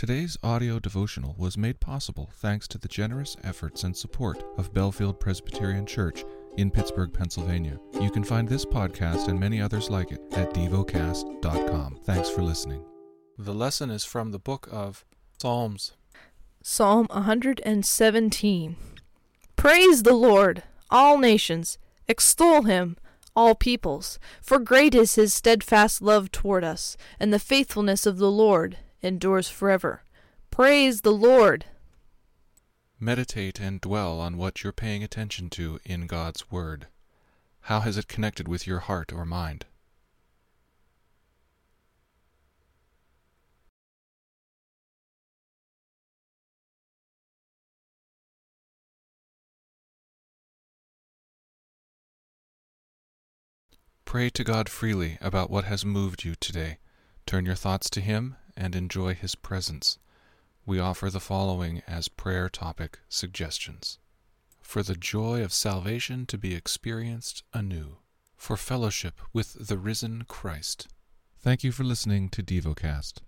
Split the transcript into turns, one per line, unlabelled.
Today's audio devotional was made possible thanks to the generous efforts and support of Bellefield Presbyterian Church in Pittsburgh, Pennsylvania. You can find this podcast and many others like it at devocast.com. Thanks for listening. The lesson is from the book of Psalms.
Psalm 117 Praise the Lord, all nations, extol him, all peoples, for great is his steadfast love toward us, and the faithfulness of the Lord endures forever. Praise the Lord!
Meditate and dwell on what you're paying attention to in God's Word. How has it connected with your heart or mind? Pray to God freely about what has moved you today. Turn your thoughts to Him and enjoy His presence. We offer the following as prayer topic suggestions for the joy of salvation to be experienced anew, for fellowship with the risen Christ. Thank you for listening to DevoCast.